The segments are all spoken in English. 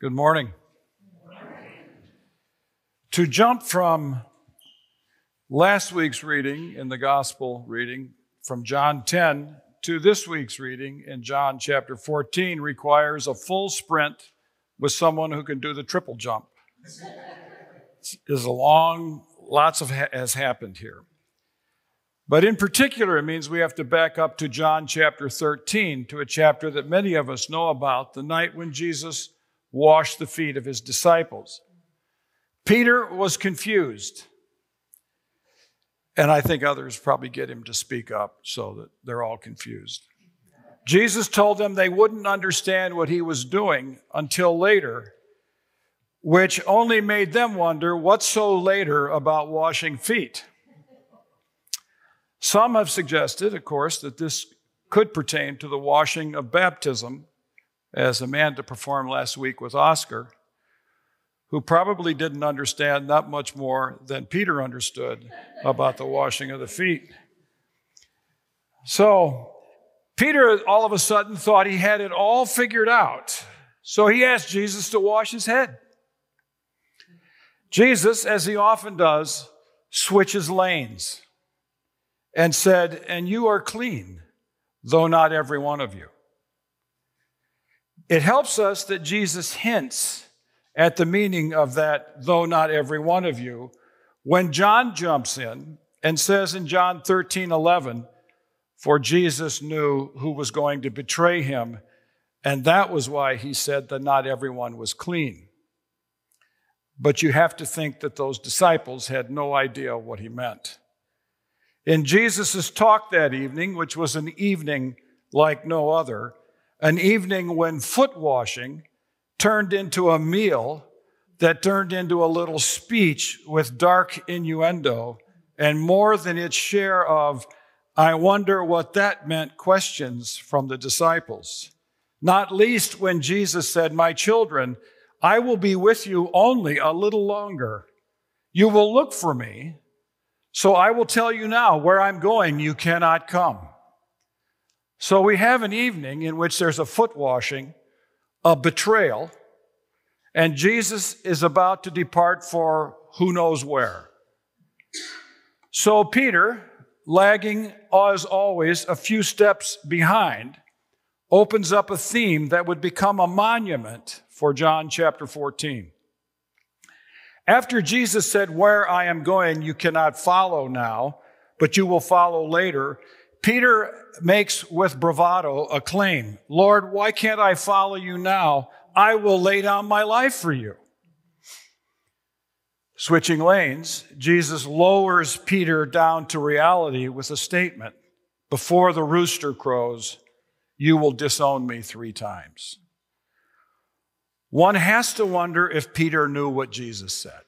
Good morning. To jump from last week's reading in the gospel reading from John 10 to this week's reading in John chapter 14 requires a full sprint with someone who can do the triple jump. Is a long, lots of ha- has happened here. But in particular, it means we have to back up to John chapter 13, to a chapter that many of us know about, the night when Jesus washed the feet of his disciples. Peter was confused. And I think others probably get him to speak up so that they're all confused. Jesus told them they wouldn't understand what he was doing until later, which only made them wonder what's so later about washing feet. Some have suggested, of course, that this could pertain to the washing of baptism, as Amanda performed last week with Oscar, who probably didn't understand not much more than Peter understood about the washing of the feet. So, Peter all of a sudden thought he had it all figured out. So he asked Jesus to wash his head. Jesus, as he often does, switches lanes and said, And you are clean, though not every one of you. It helps us that Jesus hints at the meaning of that, though not every one of you, when John jumps in and says in John 13 11, For Jesus knew who was going to betray him, and that was why he said that not everyone was clean. But you have to think that those disciples had no idea what he meant. In Jesus' talk that evening, which was an evening like no other, an evening when foot washing turned into a meal that turned into a little speech with dark innuendo and more than its share of, I wonder what that meant questions from the disciples. Not least when Jesus said, My children, I will be with you only a little longer. You will look for me, so I will tell you now where I'm going, you cannot come. So we have an evening in which there's a foot washing, a betrayal, and Jesus is about to depart for who knows where. So Peter, lagging as always a few steps behind, opens up a theme that would become a monument for John chapter 14. After Jesus said, Where I am going, you cannot follow now, but you will follow later, Peter makes with bravado a claim Lord, why can't I follow you now? I will lay down my life for you. Switching lanes, Jesus lowers Peter down to reality with a statement Before the rooster crows, you will disown me three times. One has to wonder if Peter knew what Jesus said.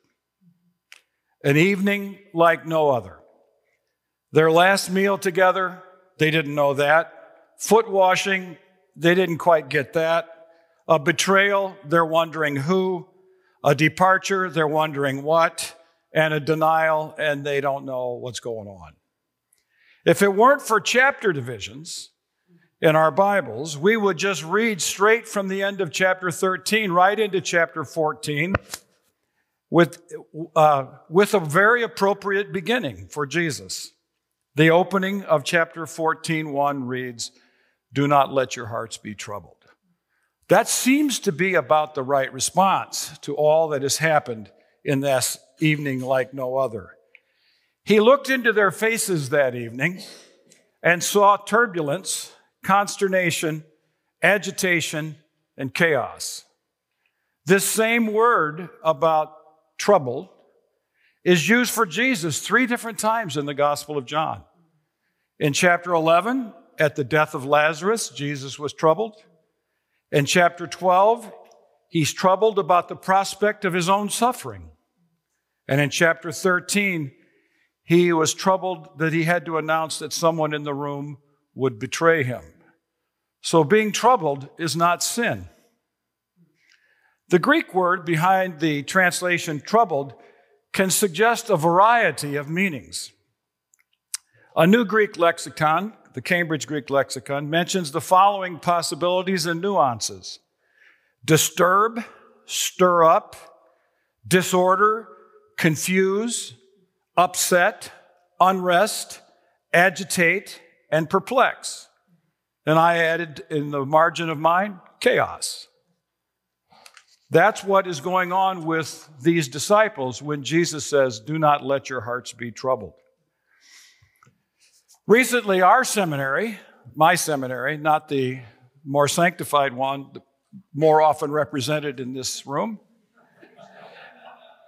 An evening like no other. Their last meal together, they didn't know that. Foot washing, they didn't quite get that. A betrayal, they're wondering who. A departure, they're wondering what. And a denial, and they don't know what's going on. If it weren't for chapter divisions in our Bibles, we would just read straight from the end of chapter 13 right into chapter 14 with, uh, with a very appropriate beginning for Jesus. The opening of chapter 14, 1 reads, Do not let your hearts be troubled. That seems to be about the right response to all that has happened in this evening like no other. He looked into their faces that evening and saw turbulence, consternation, agitation, and chaos. This same word about trouble is used for Jesus three different times in the Gospel of John. In chapter 11, at the death of Lazarus, Jesus was troubled. In chapter 12, he's troubled about the prospect of his own suffering. And in chapter 13, he was troubled that he had to announce that someone in the room would betray him. So being troubled is not sin. The Greek word behind the translation troubled can suggest a variety of meanings. A new Greek lexicon, the Cambridge Greek Lexicon, mentions the following possibilities and nuances disturb, stir up, disorder, confuse, upset, unrest, agitate, and perplex. And I added in the margin of mine, chaos. That's what is going on with these disciples when Jesus says, Do not let your hearts be troubled. Recently, our seminary, my seminary, not the more sanctified one, more often represented in this room,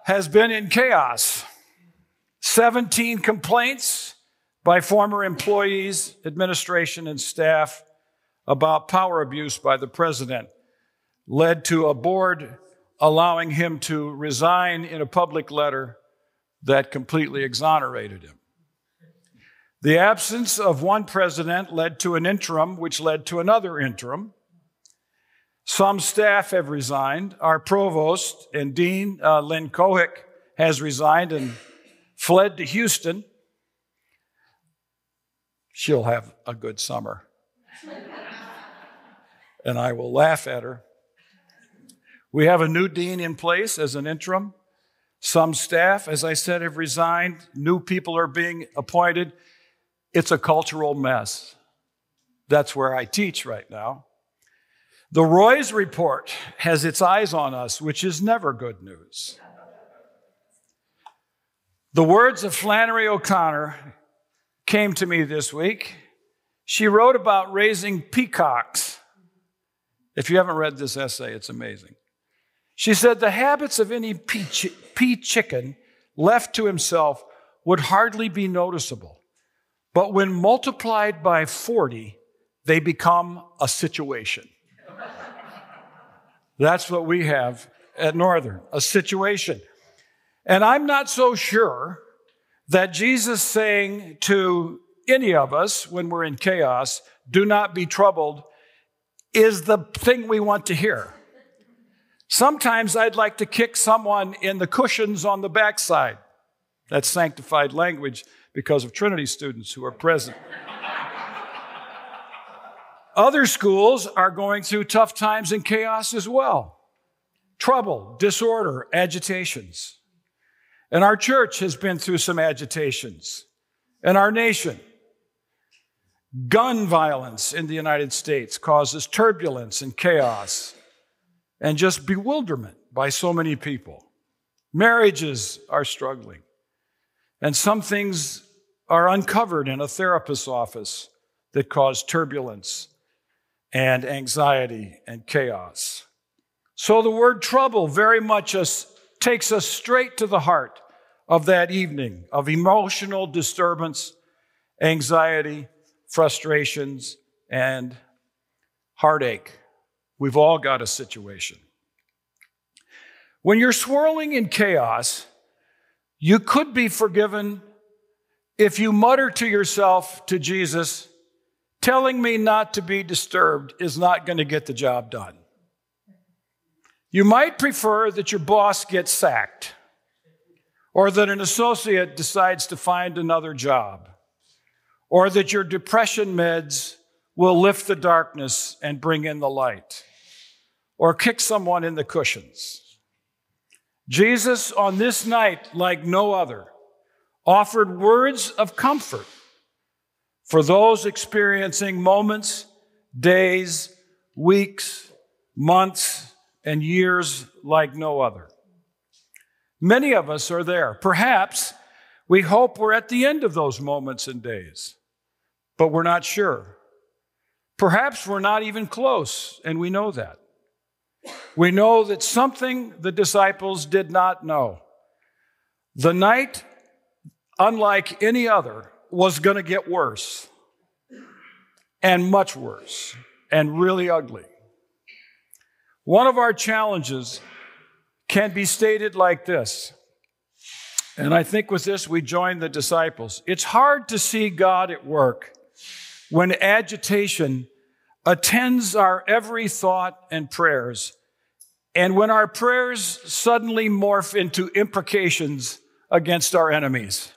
has been in chaos. 17 complaints by former employees, administration, and staff about power abuse by the president led to a board allowing him to resign in a public letter that completely exonerated him. The absence of one president led to an interim, which led to another interim. Some staff have resigned. Our provost and dean, uh, Lynn Cohick, has resigned and fled to Houston. She'll have a good summer. and I will laugh at her. We have a new dean in place as an interim. Some staff, as I said, have resigned. New people are being appointed. It's a cultural mess. That's where I teach right now. The Roys report has its eyes on us, which is never good news. The words of Flannery O'Connor came to me this week. She wrote about raising peacocks. If you haven't read this essay, it's amazing. She said the habits of any pea, pea chicken left to himself would hardly be noticeable. But when multiplied by 40, they become a situation. That's what we have at Northern, a situation. And I'm not so sure that Jesus saying to any of us when we're in chaos, do not be troubled, is the thing we want to hear. Sometimes I'd like to kick someone in the cushions on the backside. That's sanctified language because of Trinity students who are present. Other schools are going through tough times and chaos as well trouble, disorder, agitations. And our church has been through some agitations, and our nation. Gun violence in the United States causes turbulence and chaos and just bewilderment by so many people. Marriages are struggling, and some things are uncovered in a therapist's office that cause turbulence and anxiety and chaos. So the word trouble very much us, takes us straight to the heart of that evening of emotional disturbance, anxiety, frustrations, and heartache. We've all got a situation. When you're swirling in chaos, you could be forgiven if you mutter to yourself, to Jesus, telling me not to be disturbed is not going to get the job done. You might prefer that your boss gets sacked or that an associate decides to find another job or that your depression meds will lift the darkness and bring in the light or kick someone in the cushions. Jesus, on this night, like no other, offered words of comfort for those experiencing moments, days, weeks, months, and years like no other. Many of us are there. Perhaps we hope we're at the end of those moments and days, but we're not sure. Perhaps we're not even close, and we know that. We know that something the disciples did not know. The night unlike any other, was going to get worse and much worse and really ugly. One of our challenges can be stated like this. And I think with this, we join the disciples. It's hard to see God at work when agitation attends our every thought and prayers, and when our prayers suddenly morph into imprecations against our enemies.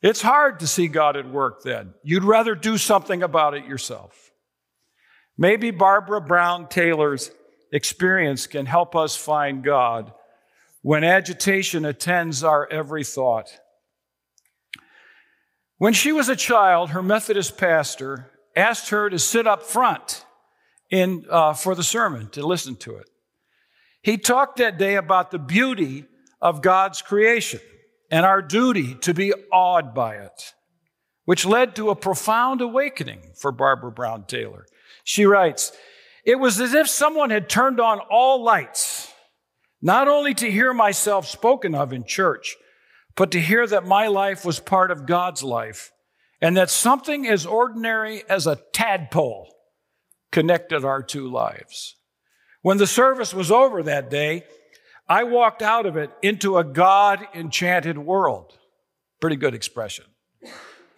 It's hard to see God at work then. You'd rather do something about it yourself. Maybe Barbara Brown Taylor's experience can help us find God when agitation attends our every thought. When she was a child, her Methodist pastor asked her to sit up front in, uh, for the sermon to listen to it. He talked that day about the beauty of God's creation and our duty to be awed by it, which led to a profound awakening for Barbara Brown Taylor. She writes, It was as if someone had turned on all lights, not only to hear myself spoken of in church, but to hear that my life was part of God's life and that something as ordinary as a tadpole connected our two lives. When the service was over that day, I walked out of it into a God enchanted world. Pretty good expression.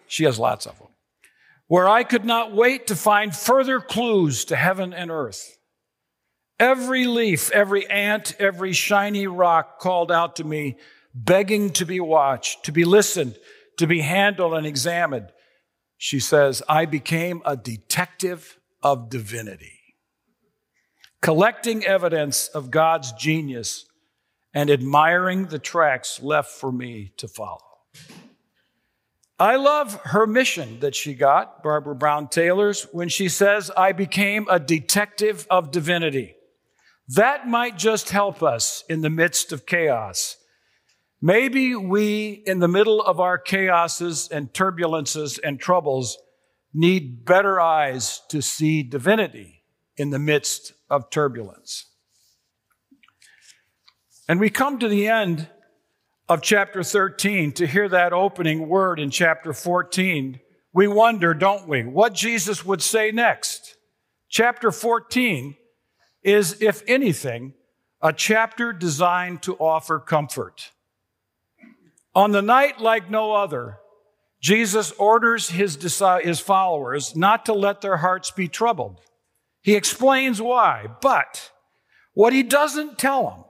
She has lots of them. Where I could not wait to find further clues to heaven and earth. Every leaf, every ant, every shiny rock called out to me, begging to be watched, to be listened, to be handled and examined. She says, I became a detective of divinity, collecting evidence of God's genius and admiring the tracks left for me to follow. I love her mission that she got, Barbara Brown Taylor's, when she says, I became a detective of divinity. That might just help us in the midst of chaos. Maybe we, in the middle of our chaoses and turbulences and troubles, need better eyes to see divinity in the midst of turbulence. And we come to the end of chapter 13 to hear that opening word in chapter 14. We wonder, don't we, what Jesus would say next. Chapter 14 is, if anything, a chapter designed to offer comfort. On the night like no other, Jesus orders his, his followers not to let their hearts be troubled. He explains why, but what he doesn't tell them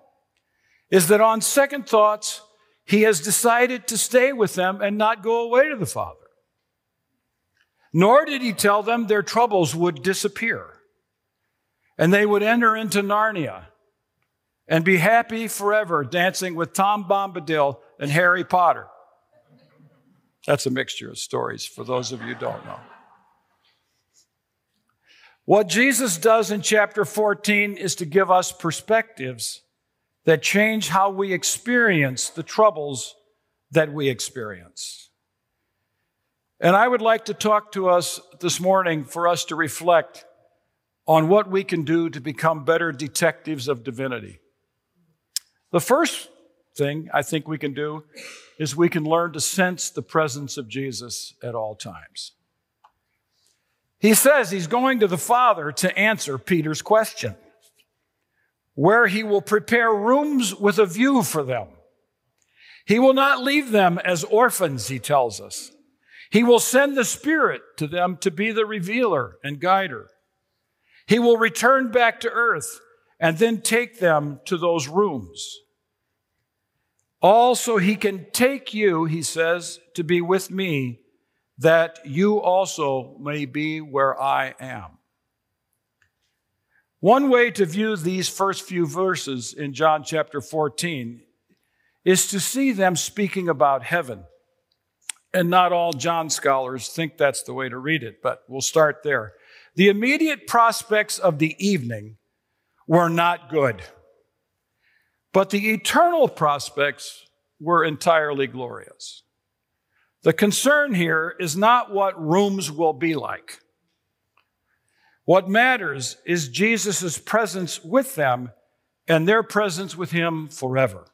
is that on second thoughts, he has decided to stay with them and not go away to the Father. Nor did he tell them their troubles would disappear and they would enter into Narnia and be happy forever dancing with Tom Bombadil and Harry Potter. That's a mixture of stories for those of you don't know. What Jesus does in chapter 14 is to give us perspectives that change how we experience the troubles that we experience. And I would like to talk to us this morning for us to reflect on what we can do to become better detectives of divinity. The first thing I think we can do is we can learn to sense the presence of Jesus at all times. He says he's going to the Father to answer Peter's question, where he will prepare rooms with a view for them. He will not leave them as orphans, he tells us. He will send the Spirit to them to be the revealer and guider. He will return back to earth and then take them to those rooms. Also, he can take you, he says, to be with me, that you also may be where I am. One way to view these first few verses in John chapter 14 is to see them speaking about heaven. And not all John scholars think that's the way to read it, but we'll start there. The immediate prospects of the evening were not good. But the eternal prospects were entirely glorious. The concern here is not what rooms will be like. What matters is Jesus' presence with them and their presence with him forever.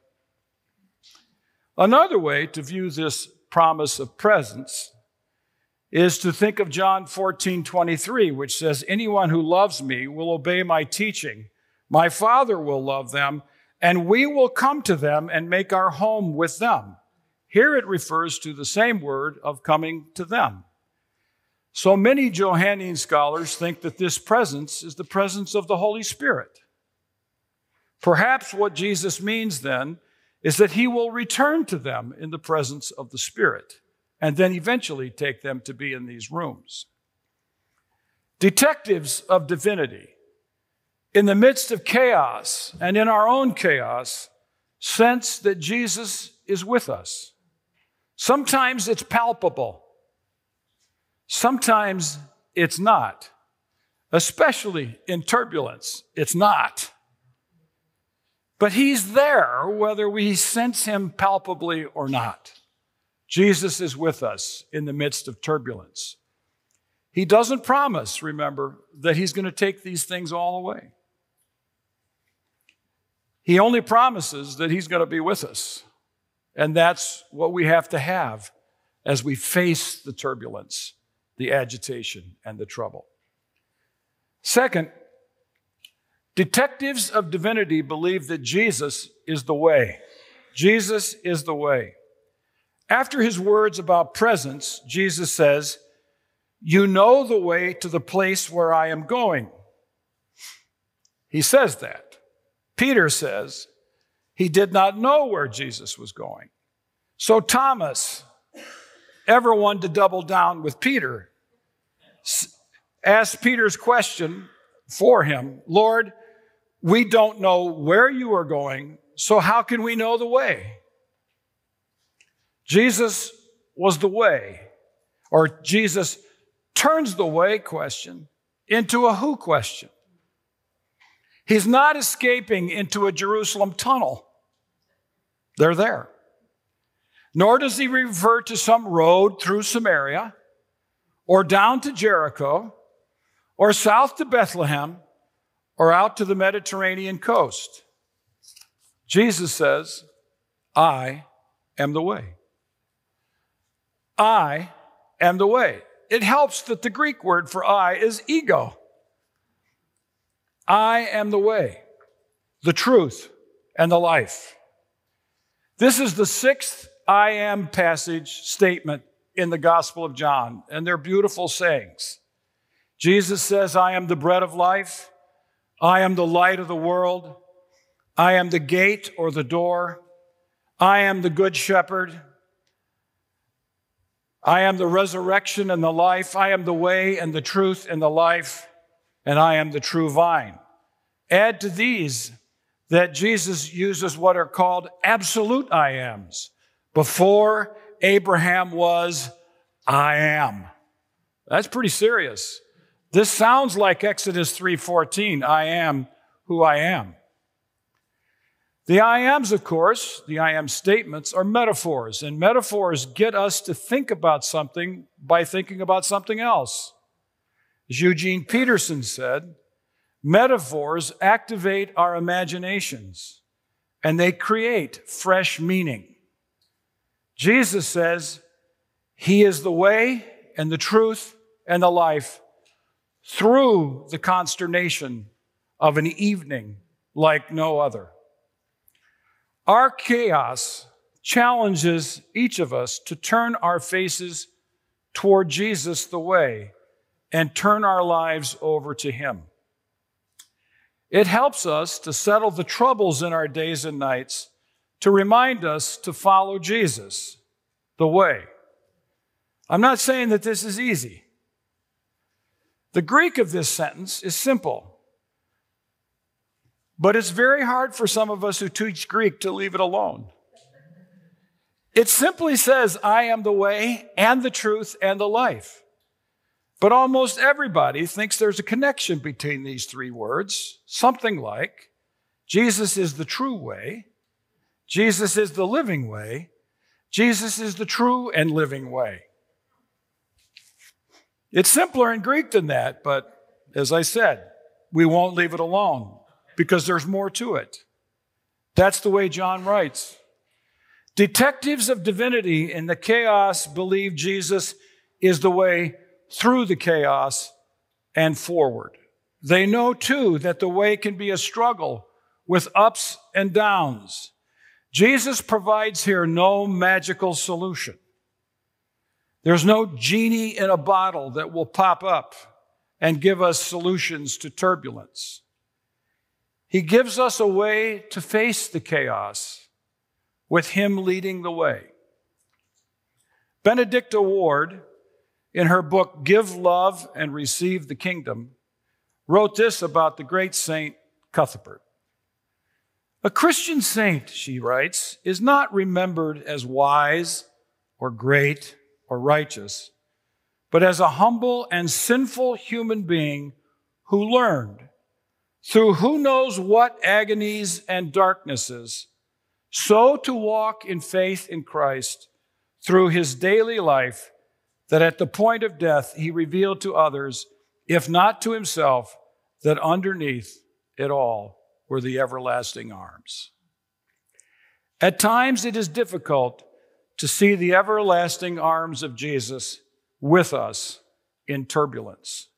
Another way to view this promise of presence is to think of John 14, 23, which says, Anyone who loves me will obey my teaching. My Father will love them, and we will come to them and make our home with them. Here it refers to the same word of coming to them. So many Johannine scholars think that this presence is the presence of the Holy Spirit. Perhaps what Jesus means then is that he will return to them in the presence of the Spirit and then eventually take them to be in these rooms. Detectives of divinity in the midst of chaos and in our own chaos, sense that Jesus is with us. Sometimes it's palpable, sometimes it's not, especially in turbulence. It's not. But He's there whether we sense Him palpably or not. Jesus is with us in the midst of turbulence. He doesn't promise, remember, that He's going to take these things all away. He only promises that He's going to be with us. And that's what we have to have as we face the turbulence, the agitation, and the trouble. Second, detectives of divinity believe that Jesus is the way. Jesus is the way. After his words about presence, Jesus says, You know the way to the place where I am going. He says that. Peter says he did not know where Jesus was going. So Thomas, everyone to double down with Peter, asked Peter's question for him Lord, we don't know where you are going, so how can we know the way? Jesus was the way, or Jesus turns the way question into a who question. He's not escaping into a Jerusalem tunnel. They're there. Nor does he refer to some road through Samaria or down to Jericho or south to Bethlehem or out to the Mediterranean coast. Jesus says, I am the way. I am the way. It helps that the Greek word for I is ego. I am the way, the truth, and the life. This is the sixth I am passage statement in the Gospel of John, and they're beautiful sayings. Jesus says, I am the bread of life. I am the light of the world. I am the gate or the door. I am the good shepherd. I am the resurrection and the life. I am the way and the truth and the life and I am the true vine. Add to these that Jesus uses what are called absolute I ams. Before Abraham was, I am. That's pretty serious. This sounds like Exodus 3:14, I am who I am. The I ams, of course, the I am statements are metaphors, and metaphors get us to think about something by thinking about something else. As Eugene Peterson said, metaphors activate our imaginations and they create fresh meaning. Jesus says, He is the way and the truth and the life through the consternation of an evening like no other. Our chaos challenges each of us to turn our faces toward Jesus the way and turn our lives over to Him. It helps us to settle the troubles in our days and nights to remind us to follow Jesus, the way. I'm not saying that this is easy. The Greek of this sentence is simple, but it's very hard for some of us who teach Greek to leave it alone. It simply says, I am the way and the truth and the life. But almost everybody thinks there's a connection between these three words, something like Jesus is the true way, Jesus is the living way, Jesus is the true and living way. It's simpler in Greek than that, but as I said, we won't leave it alone because there's more to it. That's the way John writes. Detectives of divinity in the chaos believe Jesus is the way through the chaos and forward. They know too that the way can be a struggle with ups and downs. Jesus provides here no magical solution. There's no genie in a bottle that will pop up and give us solutions to turbulence. He gives us a way to face the chaos with Him leading the way. Benedicta Ward in her book, Give Love and Receive the Kingdom, wrote this about the great saint Cuthbert. A Christian saint, she writes, is not remembered as wise or great or righteous, but as a humble and sinful human being who learned through who knows what agonies and darknesses, so to walk in faith in Christ through his daily life that at the point of death he revealed to others, if not to himself, that underneath it all were the everlasting arms. At times it is difficult to see the everlasting arms of Jesus with us in turbulence.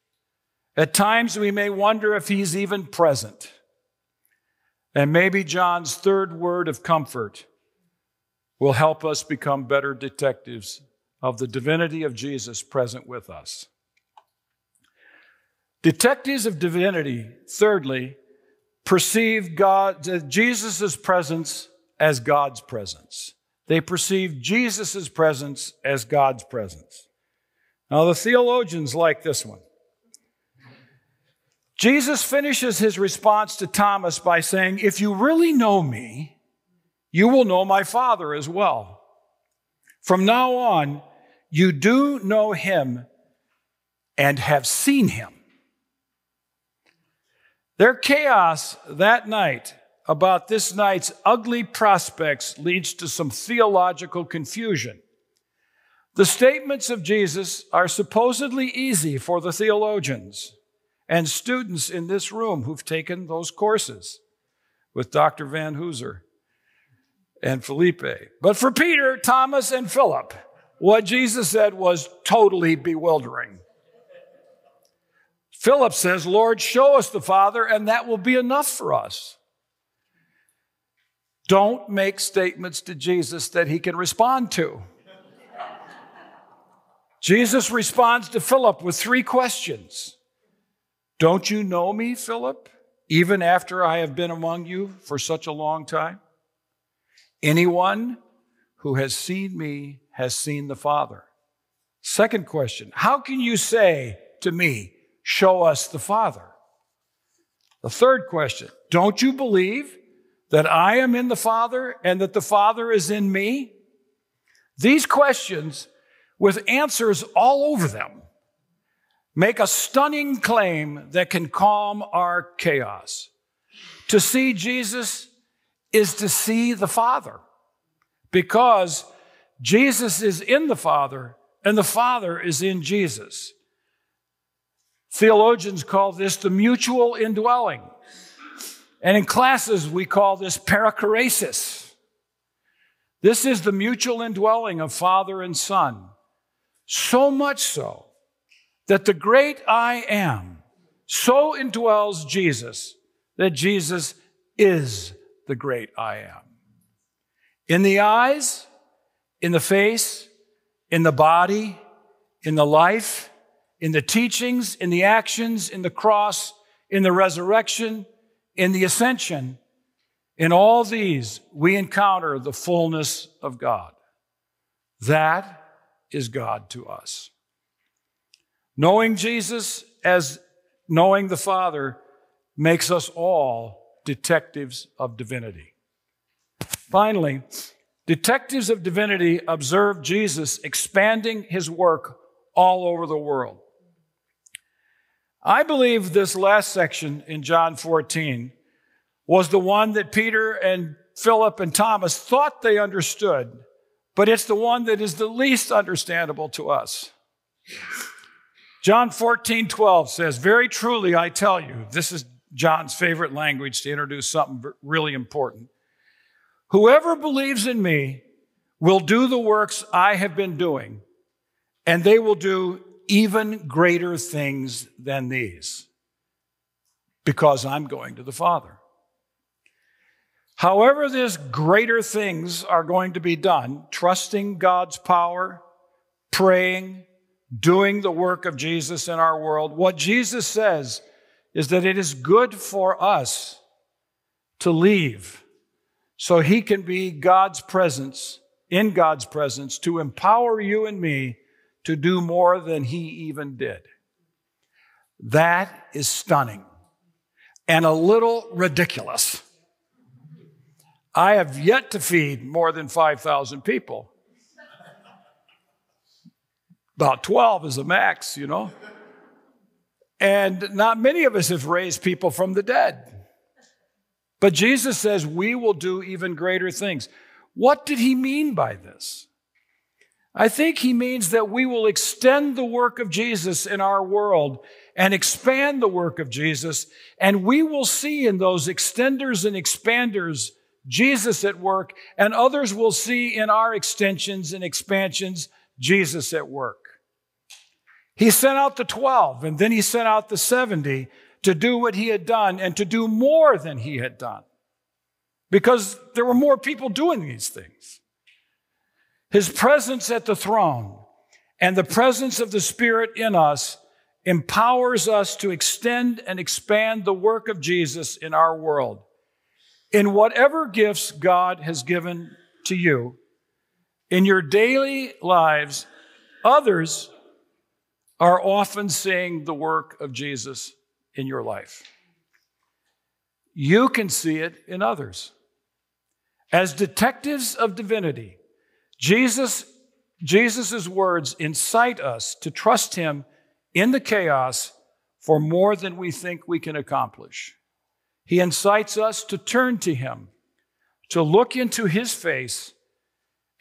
At times we may wonder if he's even present. And maybe John's third word of comfort will help us become better detectives of the divinity of Jesus present with us. Detectives of divinity, thirdly, perceive God, Jesus' presence as God's presence. They perceive Jesus' presence as God's presence. Now, the theologians like this one. Jesus finishes his response to Thomas by saying, If you really know me, you will know my Father as well. From now on, you do know him and have seen him. Their chaos that night about this night's ugly prospects leads to some theological confusion. The statements of Jesus are supposedly easy for the theologians and students in this room who've taken those courses with Dr. Vanhoozer and Felipe. But for Peter, Thomas, and Philip, what Jesus said was totally bewildering. Philip says, Lord, show us the Father, and that will be enough for us. Don't make statements to Jesus that he can respond to. Jesus responds to Philip with three questions don't you know me, Philip, even after I have been among you for such a long time? Anyone who has seen me has seen the Father. Second question How can you say to me, Show us the Father? The third question Don't you believe that I am in the Father and that the Father is in me? These questions, with answers all over them, make a stunning claim that can calm our chaos. To see Jesus is to see the Father because Jesus is in the Father and the Father is in Jesus. Theologians call this the mutual indwelling. And in classes, we call this perichoresis. This is the mutual indwelling of Father and Son. So much so that the great I am so indwells Jesus that Jesus is the great I am. In the eyes, in the face, in the body, in the life, in the teachings, in the actions, in the cross, in the resurrection, in the ascension, in all these, we encounter the fullness of God. That is God to us. Knowing Jesus as knowing the Father makes us all detectives of divinity. Finally, detectives of divinity observe Jesus expanding his work all over the world. I believe this last section in John 14 was the one that Peter and Philip and Thomas thought they understood, but it's the one that is the least understandable to us. John 14, 12 says, Very truly I tell you, this is John's favorite language to introduce something really important. Whoever believes in me will do the works I have been doing, and they will do even greater things than these, because I'm going to the Father. However, these greater things are going to be done, trusting God's power, praying, doing the work of Jesus in our world, what Jesus says is that it is good for us to leave so he can be God's presence, in God's presence, to empower you and me to do more than he even did. That is stunning. and a little ridiculous. I have yet to feed more than 5,000 people. About 12 is the max, you know. And not many of us have raised people from the dead. But Jesus says we will do even greater things. What did he mean by this? I think he means that we will extend the work of Jesus in our world and expand the work of Jesus, and we will see in those extenders and expanders Jesus at work, and others will see in our extensions and expansions Jesus at work. He sent out the 12, and then he sent out the 70 to do what he had done and to do more than he had done because there were more people doing these things. His presence at the throne and the presence of the Spirit in us empowers us to extend and expand the work of Jesus in our world. In whatever gifts God has given to you, in your daily lives, others are often seeing the work of Jesus in your life. You can see it in others. As detectives of divinity, Jesus Jesus' words incite us to trust him in the chaos for more than we think we can accomplish. He incites us to turn to him, to look into his face,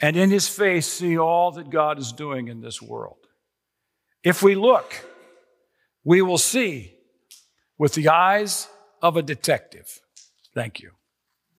and in his face see all that God is doing in this world. If we look, we will see with the eyes of a detective. Thank you.